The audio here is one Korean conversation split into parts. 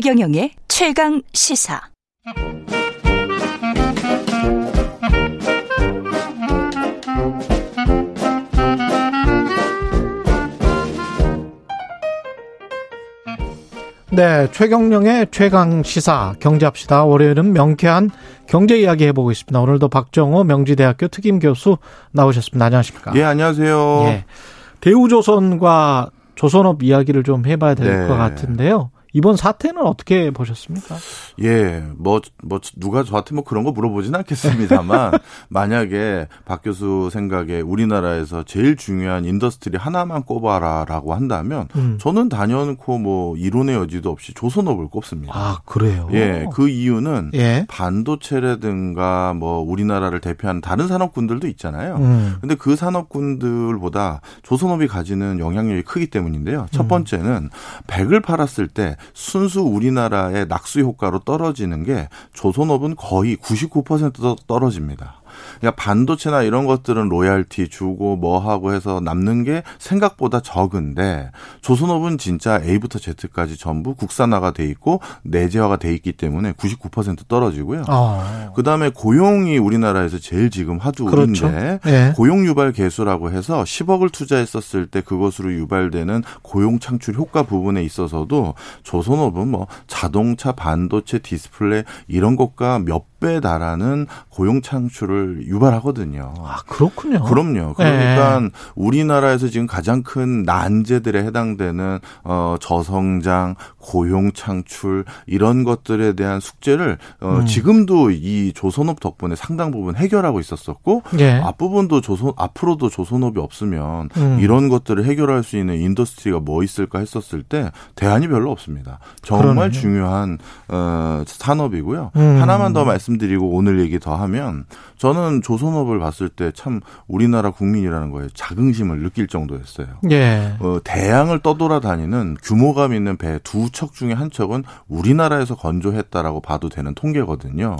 최경영의 최강 시사. 네, 최경령의 최강 시사 경제합시다. 월요일은 명쾌한 경제 이야기 해보고 있습니다. 오늘도 박정호 명지대학교 특임 교수 나오셨습니다. 안녕하십니까? 예, 안녕하세요. 예. 대우조선과 조선업 이야기를 좀 해봐야 될것 네. 같은데요. 이번 사태는 어떻게 보셨습니까? 예, 뭐, 뭐, 누가 저한테 뭐 그런 거 물어보진 않겠습니다만, 만약에 박 교수 생각에 우리나라에서 제일 중요한 industry 하나만 꼽아라 라고 한다면, 음. 저는 단연코 뭐 이론의 여지도 없이 조선업을 꼽습니다. 아, 그래요? 예, 그 이유는 예. 반도체라든가 뭐 우리나라를 대표하는 다른 산업군들도 있잖아요. 음. 근데 그 산업군들보다 조선업이 가지는 영향력이 크기 때문인데요. 첫 음. 번째는 100을 팔았을 때 순수 우리나라의 낙수 효과로 떨어지는 게 조선업은 거의 99% 떨어집니다. 그러니까 반도체나 이런 것들은 로얄티 주고 뭐 하고 해서 남는 게 생각보다 적은데 조선업은 진짜 A부터 Z까지 전부 국산화가 돼 있고 내재화가 돼 있기 때문에 99% 떨어지고요. 아. 그다음에 고용이 우리나라에서 제일 지금 화두인데 그렇죠. 네. 고용 유발 개수라고 해서 10억을 투자했었을 때 그것으로 유발되는 고용 창출 효과 부분에 있어서도 조선업은 뭐 자동차, 반도체, 디스플레이 이런 것과 몇배 달하는 고용 창출을 유발하거든요. 아, 그렇군요. 그럼요. 그러니까 네. 우리나라에서 지금 가장 큰 난제들에 해당되는 어 저성장, 고용 창출 이런 것들에 대한 숙제를 어 음. 지금도 이 조선업 덕분에 상당 부분 해결하고 있었었고 네. 앞부분도 조선 앞으로도 조선업이 없으면 음. 이런 것들을 해결할 수 있는 industry가 뭐 있을까 했었을 때 대안이 별로 없습니다. 정말 그러네요. 중요한 어 산업이고요. 음. 하나만 더 말씀 드리고 오늘 얘기 더 하면 저는 조선업을 봤을 때 참 우리나라 국민이라는 거에 자긍심을 느낄 정도였어요. 예. 어, 대양을 떠돌아다니는 규모감 있는 배 두 척 중에 한 척은 우리나라에서 건조했다라고 봐도 되는 통계거든요.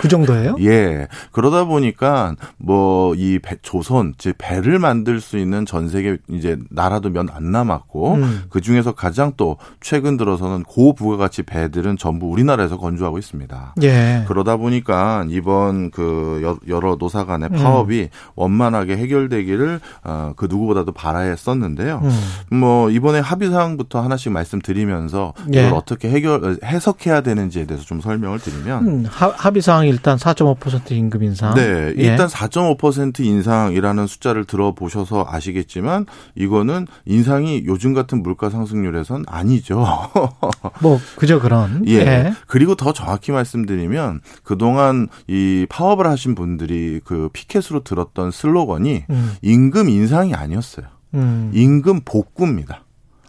그 정도예요? 예. 그러다 보니까 뭐 이 조선 즉 배를 만들 수 있는 전 세계 이제 나라도 몇 안 남았고 음. 그 중에서 가장 또 최근 들어서는 고부가가치 배들은 전부 우리나라에서 건조하고 있습니다. 예. 그러다 보니까 이번 그 여러 노사 간의 음. 파업이 음. 원만하게 해결되기를 어, 그 누구보다도 바라했었는데요. 음. 뭐 이번에 합의 사항부터 하나씩 말씀드리면서 예. 이걸 어떻게 해결 해석해야 되는지에 대해서 좀 설명을 드리면 음. 합의 사항이 일단 4.5% 임금 인상. 네, 예. 일단 예. 4.5% 인상이라는 숫자를 들어보셔서 아시겠지만 이거는 인상이 요즘 같은 물가 상승률에선 아니죠. 뭐 그저 그런. 예. 예. 그리고 더 정확히 말씀 드리면 그동안 이 파업을 하신 분들이 그 피켓으로 들었던 슬로건이 음. 임금 인상이 아니었어요. 음. 임금 복구입니다.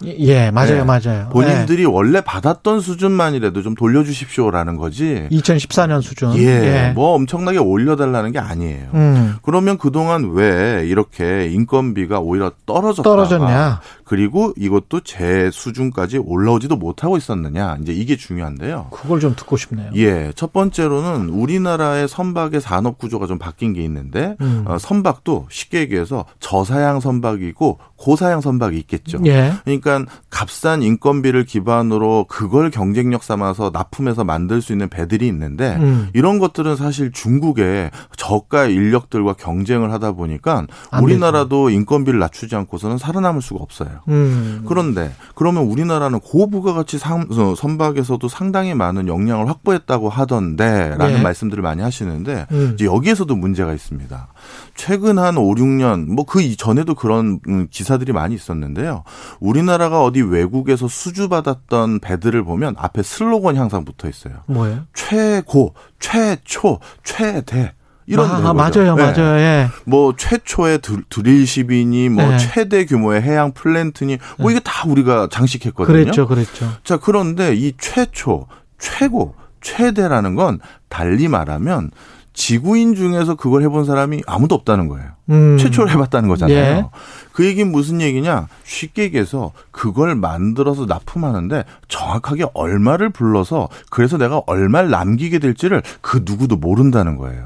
예, 맞아요, 네. 맞아요. 본인들이 네. 원래 받았던 수준만이라도 좀 돌려주십시오라는 거지. 2014년 수준. 예, 예. 뭐 엄청나게 올려달라는 게 아니에요. 음. 그러면 그동안 왜 이렇게 인건비가 오히려 떨어졌다 떨어졌냐? 그리고 이것도 제 수준까지 올라오지도 못하고 있었느냐? 이제 이게 중요한데요. 그걸 좀 듣고 싶네요. 예, 첫 번째로는 우리나라의 선박의 산업 구조가 좀 바뀐 게 있는데 음. 어, 선박도 쉽게 얘기해서 저사양 선박이고 고사양 선박이 있겠죠. 예. 그러니까 값싼 인건비를 기반으로 그걸 경쟁력 삼아서 납품해서 만들 수 있는 배들이 있는데 음. 이런 것들은 사실 중국의 저가 인력들과 경쟁을 하다 보니까 우리나라도. 인건비를 낮추지 않고서는 살아남을 수가 없어요. 음. 그런데 그러면 우리나라는 고부가가치 어, 선박에서도 상당히 많은 역량을 확보했다고 하던데라는 예. 말씀들을 많이 하시는데 음. 이제 여기에서도 문제가 있습니다. 최근 한 5, 6년 뭐그 이전에도 그런 음, 기사들이 많이 있었는데요. 우리나라가 어디 외국에서 수주받았던 배들을 보면 앞에 슬로건이 항상 붙어 있어요. 뭐예요? 최고, 최초, 최대. 이런 아, 맞아요, 네. 맞아요. 예. 뭐 최초의 드릴십이니 뭐 네. 최대 규모의 해양 플랜트니 뭐 네. 이게 다 우리가 장식했거든요. 그랬죠, 그랬죠. 자, 그런데 이 최초, 최고, 최대라는 건 달리 말하면 지구인 중에서 그걸 해본 사람이 아무도 없다는 거예요. 음. 최초로 해봤다는 거잖아요. 예. 그 얘기는 무슨 얘기냐? 쉽게 얘기해서 그걸 만들어서 납품하는데 정확하게 얼마를 불러서 그래서 내가 얼마를 남기게 될지를 그 누구도 모른다는 거예요.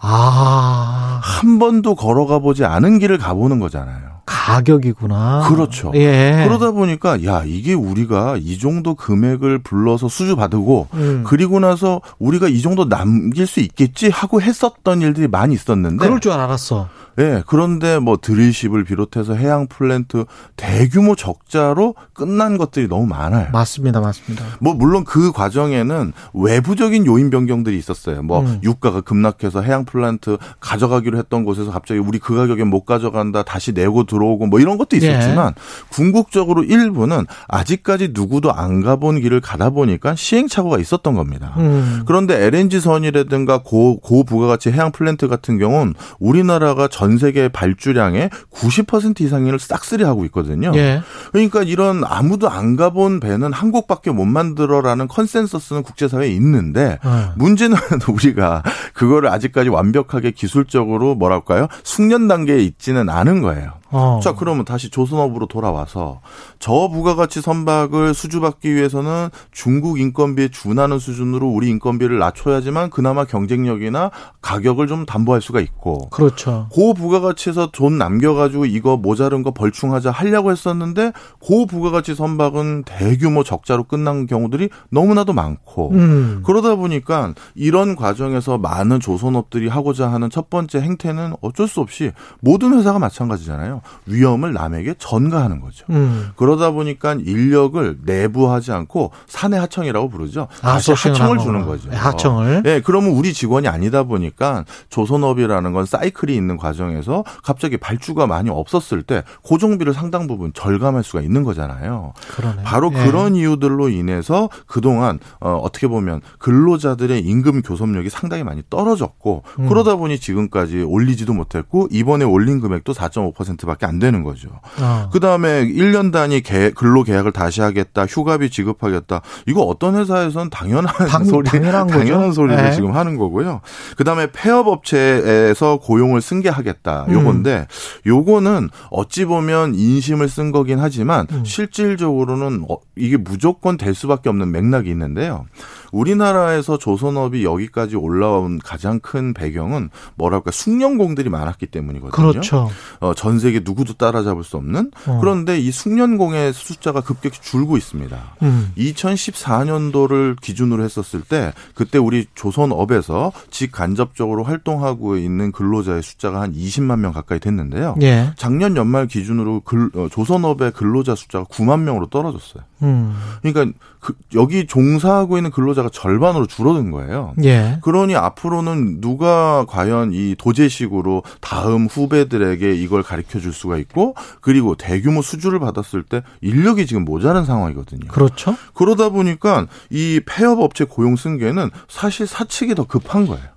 아. 한 번도 걸어가 보지 않은 길을 가보는 거잖아요. 가격이구나. 그렇죠. 예. 그러다 보니까 야 이게 우리가 이 정도 금액을 불러서 수주 받고 음. 그리고 나서 우리가 이 정도 남길 수 있겠지 하고 했었던 일들이 많이 있었는데 그럴 줄 알았어. 예, 그런데 뭐 드릴십을 비롯해서 해양 플랜트 대규모 적자로 끝난 것들이 너무 많아요. 맞습니다, 맞습니다. 뭐 물론 그 과정에는 외부적인 요인 변경들이 있었어요. 뭐 음. 유가가 급락해서 해양 플랜트 가져가기로 했던 곳에서 갑자기 우리 그 가격에 못 가져간다, 다시 내고 들어오고 뭐 이런 것도 있었지만 예. 궁극적으로 일부는 아직까지 누구도 안 가본 길을 가다 보니까 시행착오가 있었던 겁니다. 음. 그런데 LNG 선이라든가 고, 고부가가치 해양 플랜트 같은 경우는 우리나라가 전전 세계 발주량의 90% 이상을 싹쓸이 하고 있거든요. 예. 그러니까 이런 아무도 안 가본 배는 한국밖에 못 만들어라는 컨센서스는 국제사회에 있는데 예. 문제는 우리가 그거를 아직까지 완벽하게 기술적으로 뭐랄까요 숙련 단계에 있지는 않은 거예요. 어. 자, 그러면 다시 조선업으로 돌아와서 저 부가가치 선박을 수주받기 위해서는 중국 인건비에 준하는 수준으로 우리 인건비를 낮춰야지만 그나마 경쟁력이나 가격을 좀 담보할 수가 있고. 그렇죠. 고 부가가치에서 돈 남겨가지고 이거 모자른 거 벌충하자 하려고 했었는데 고 부가가치 선박은 대규모 적자로 끝난 경우들이 너무나도 많고. 음. 그러다 보니까 이런 과정에서 많은 조선업들이 하고자 하는 첫 번째 행태는 어쩔 수 없이 모든 회사가 마찬가지잖아요. 위험을 남에게 전가하는 거죠. 음. 그러다 보니까 인력을 내부하지 않고 사내 하청이라고 부르죠. 아, 다시 하청을 주는 거죠. 네, 하청을. 예, 네, 그러면 우리 직원이 아니다 보니까 조선업이라는 건 사이클이 있는 과정에서 갑자기 발주가 많이 없었을 때 고정비를 상당 부분 절감할 수가 있는 거잖아요. 그러네. 바로 예. 그런 이유들로 인해서 그동안 어, 어떻게 보면 근로자들의 임금 교섭력이 상당히 많이 떨어졌고 음. 그러다 보니 지금까지 올리지도 못했고 이번에 올린 금액도 4.5%밖에 정도밖에 안 되는 거죠. 아. 그 다음에 1년 단위 개, 근로 계약을 다시 하겠다, 휴가비 지급하겠다. 이거 어떤 회사에서는 당연한 당, 소리, 당연한, 당연한 소리를 네. 지금 하는 거고요. 그 다음에 폐업 업체에서 고용을 승계하겠다. 요건데, 음. 요거는 어찌 보면 인심을 쓴 거긴 하지만 음. 실질적으로는 어, 이게 무조건 될 수밖에 없는 맥락이 있는데요. 우리나라에서 조선업이 여기까지 올라온 가장 큰 배경은 뭐랄까 숙련공들이 많았기 때문이거든요. 그렇죠. 어, 전 세계 누구도 따라잡을 수 없는 어. 그런데 이 숙련공의 숫자가 급격히 줄고 있습니다. 음. 2014년도를 기준으로 했었을 때 그때 우리 조선업에서 직간접적으로 활동하고 있는 근로자의 숫자가 한 20만 명 가까이 됐는데요. 예. 작년 연말 기준으로 근, 어, 조선업의 근로자 숫자가 9만 명으로 떨어졌어요. 음. 그러니까 그, 여기 종사하고 있는 근로자 가 절반으로 줄어든 거예요. 예. 그러니 앞으로는 누가 과연 이 도제식으로 다음 후배들에게 이걸 가르쳐 줄 수가 있고 그리고 대규모 수주를 받았을 때 인력이 지금 모자란 상황이거든요. 그렇죠. 그러다 보니까 이 폐업 업체 고용 승계는 사실 사측이 더 급한 거예요.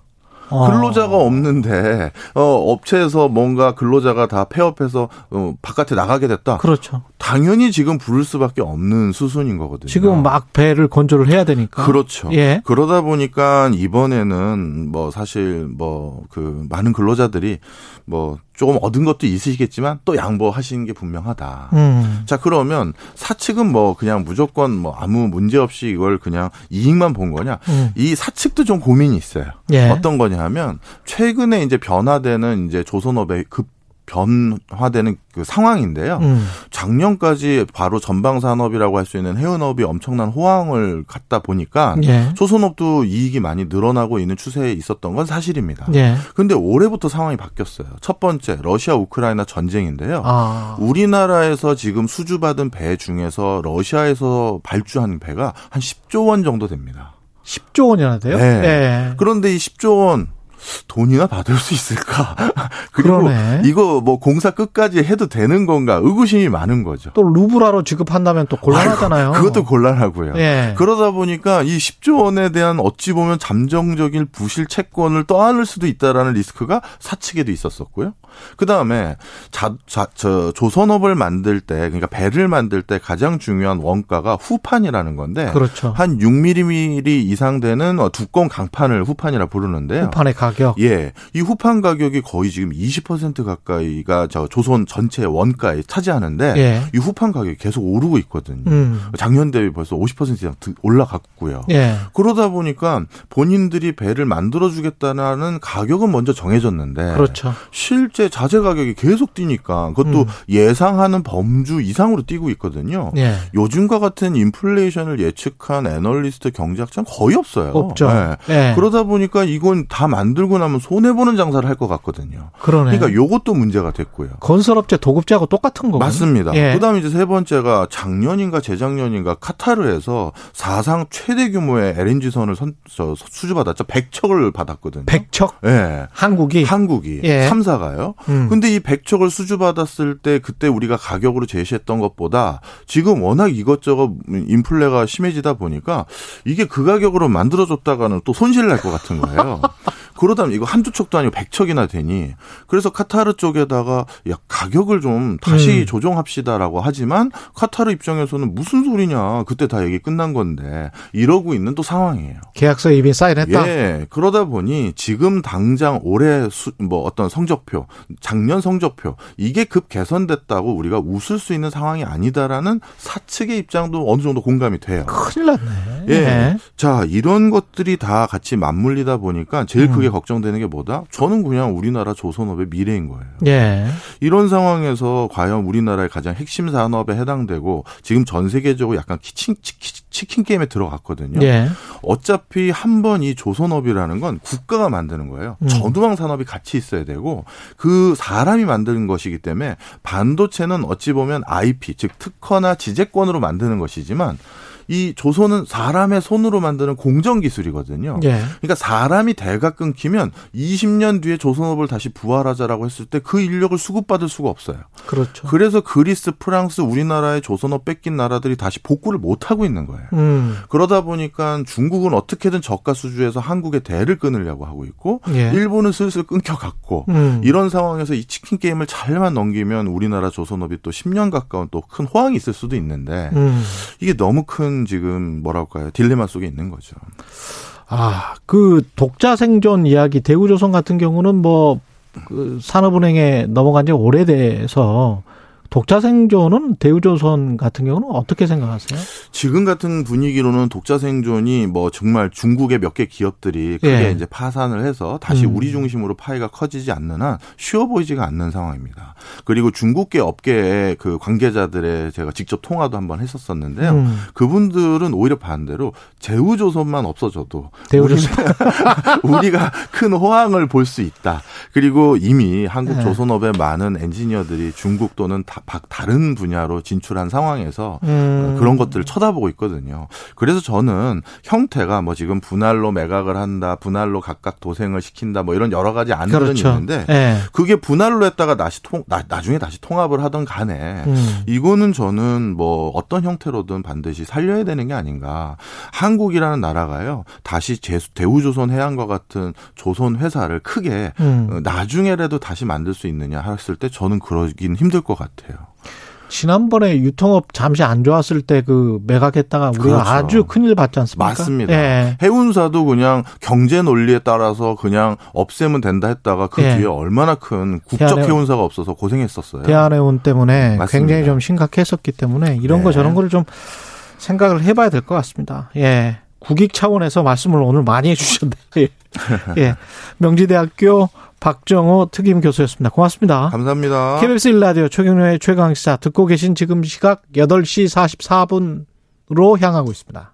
아. 근로자가 없는데 어 업체에서 뭔가 근로자가 다 폐업해서 어 바깥에 나가게 됐다. 그렇죠. 당연히 지금 부를 수밖에 없는 수순인 거거든요. 지금 막 배를 건조를 해야 되니까. 그렇죠. 예. 그러다 보니까 이번에는 뭐 사실 뭐 그 많은 근로자들이 뭐 조금 얻은 것도 있으시겠지만 또 양보하시는 게 분명하다. 음. 자 그러면 사측은 뭐 그냥 무조건 뭐 아무 문제 없이 이걸 그냥 이익만 본 거냐? 음. 이 사측도 좀 고민이 있어요. 예. 어떤 거냐 하면 최근에 이제 변화되는 이제 조선업의 급 변화되는 그 상황인데요. 음. 작년까지 바로 전방 산업이라고 할 수 있는 해운업이 엄청난 호황을 갖다 보니까 예. 조선업도 이익이 많이 늘어나고 있는 추세에 있었던 건 사실입니다. 예. 근데 올해부터 상황이 바뀌었어요. 첫 번째 러시아 우크라이나 전쟁인데요. 아. 우리나라에서 지금 수주받은 배 중에서 러시아에서 발주한 배가 한 10조 원 정도 됩니다. 10조 원이나 돼요? 네. 네. 그런데 이 10조 원 돈이나 받을 수 있을까? 그리고 그러네. 이거 뭐 공사 끝까지 해도 되는 건가? 의구심이 많은 거죠. 또 루브라로 지급한다면 또 곤란하잖아요. 아이고, 그것도 곤란하고요. 예. 그러다 보니까 이 10조 원에 대한 어찌 보면 잠정적인 부실 채권을 떠안을 수도 있다라는 리스크가 사측에도 있었었고요. 그 다음에 자, 자, 저 조선업을 만들 때 그러니까 배를 만들 때 가장 중요한 원가가 후판이라는 건데 그렇죠. 한 6mm 이상 되는 두꺼운 강판을 후판이라 부르는데요. 후판의 가격. 예. 이 후판 가격이 거의 지금 20% 가까이가 저 조선 전체 원가에 차지하는데 예. 이 후판 가격이 계속 오르고 있거든요. 음. 작년 대비 벌써 50% 이상 올라갔고요. 예. 그러다 보니까 본인들이 배를 만들어 주겠다는 가격은 먼저 정해졌는데 그렇죠. 실 실제 자재 가격이 계속 뛰니까 그것도 음. 예상하는 범주 이상으로 뛰고 있거든요. 예. 요즘과 같은 인플레이션을 예측한 애널리스트 경제학자는 거의 없어요. 없죠. 네. 예. 그러다 보니까 이건 다 만들고 나면 손해 보는 장사를 할 것 같거든요. 그러네. 그러니까 요것도 문제가 됐고요. 건설업체 도급제하고 똑같은 거고 맞습니다. 예. 그다음에 이제 세 번째가 작년인가 재작년인가 카타르에서 사상 최대 규모의 LNG선을 선, 수주받았죠. 100척을 받았거든요. 100척? 예. 한국이 한국이 예. 3사가요. 음. 근데 이 100척을 수주받았을 때 그때 우리가 가격으로 제시했던 것보다 지금 워낙 이것저것 인플레가 심해지다 보니까 이게 그 가격으로 만들어줬다가는 또 손실 날 것 같은 거예요. 그러다 이거 한두 척도 아니고 백 척이나 되니 그래서 카타르 쪽에다가 야 가격을 좀 다시 음. 조정합시다라고 하지만 카타르 입장에서는 무슨 소리냐 그때 다 얘기 끝난 건데 이러고 있는 또 상황이에요. 계약서 이미 사인했다. 예. 그러다 보니 지금 당장 올해 수, 뭐 어떤 성적표, 작년 성적표 이게 급 개선됐다고 우리가 웃을 수 있는 상황이 아니다라는 사측의 입장도 어느 정도 공감이 돼요. 큰일 났네. 예. 네. 자 이런 것들이 다 같이 맞물리다 보니까 제일 크게 크게 걱정되는 게 뭐다? 저는 그냥 우리나라 조선업의 미래인 거예요. 예. 이런 상황에서 과연 우리나라의 가장 핵심 산업에 해당되고 지금 전 세계적으로 약간 키친, 치킨 게임에 들어갔거든요. 예. 어차피 한 번 이 조선업이라는 건 국가가 만드는 거예요. 음. 전두망 산업이 같이 있어야 되고 그 사람이 만드는 것이기 때문에 반도체는 어찌 보면 IP 즉 특허나 지재권으로 만드는 것이지만 이 조선은 사람의 손으로 만드는 공정 기술이거든요. 예. 그러니까 사람이 대가 끊기면 20년 뒤에 조선업을 다시 부활하자라고 했을 때 그 인력을 수급받을 수가 없어요. 그렇죠. 그래서 그리스, 프랑스, 우리나라의 조선업 뺏긴 나라들이 다시 복구를 못 하고 있는 거예요. 음. 그러다 보니까 중국은 어떻게든 저가 수주에서 한국의 대를 끊으려고 하고 있고 예. 일본은 슬슬 끊겨갔고 음. 이런 상황에서 이 치킨 게임을 잘만 넘기면 우리나라 조선업이 또 10년 가까운 또 큰 호황이 있을 수도 있는데 음. 이게 너무 큰 지금 뭐랄까요 딜레마 속에 있는 거죠. 아, 그 독자 생존 이야기 대우조선 같은 경우는 뭐 그 산업은행에 넘어간 지 오래돼서 독자 생존은 대우조선 같은 경우는 어떻게 생각하세요? 지금 같은 분위기로는 독자 생존이 뭐 정말 중국의 몇 개 기업들이 크게 예. 이제 파산을 해서 다시 음. 우리 중심으로 파이가 커지지 않는 한 쉬워 보이지가 않는 상황입니다. 그리고 중국계 업계의 그 관계자들의 제가 직접 통화도 한번 했었었는데요. 음. 그분들은 오히려 반대로 제우조선만 없어져도 대우조선 우리가 큰 호황을 볼 수 있다. 그리고 이미 한국 예. 조선업의 많은 엔지니어들이 중국 또는 다 다른 분야로 진출한 상황에서 음. 그런 것들을 쳐다보고 있거든요. 그래서 저는 형태가 뭐 지금 분할로 매각을 한다, 분할로 각각 도생을 시킨다, 뭐 이런 여러 가지 안들은 그렇죠. 있는데 네. 그게 분할로 했다가 다시 통 나, 나중에 다시 통합을 하던 간에 음. 이거는 저는 뭐 어떤 형태로든 반드시 살려야 되는 게 아닌가. 한국이라는 나라가요 다시 제수, 대우조선 해양과 같은 조선 회사를 크게 음. 나중에라도 다시 만들 수 있느냐 했을 때 저는 그러긴 힘들 것 같아요. 지난번에 유통업 잠시 안 좋았을 때 그 매각했다가 우리가 그렇죠. 아주 큰일 봤지 않습니까? 맞습니다. 예. 해운사도 그냥 경제 논리에 따라서 그냥 없애면 된다 했다가 그 예. 뒤에 얼마나 큰 국적 대한해운, 해운사가 없어서 고생했었어요. 대한해운 때문에 맞습니다. 굉장히 좀 심각했었기 때문에 이런 네. 거 저런 거를 좀 생각을 해봐야 될 것 같습니다. 예. 국익 차원에서 말씀을 오늘 많이 해주셨네요. 예. 예. 명지대학교 박정호 특임 교수였습니다. 고맙습니다. 감사합니다. KBS 1라디오 최경련의 최강시사 듣고 계신 지금 시각 8시 44분으로 향하고 있습니다.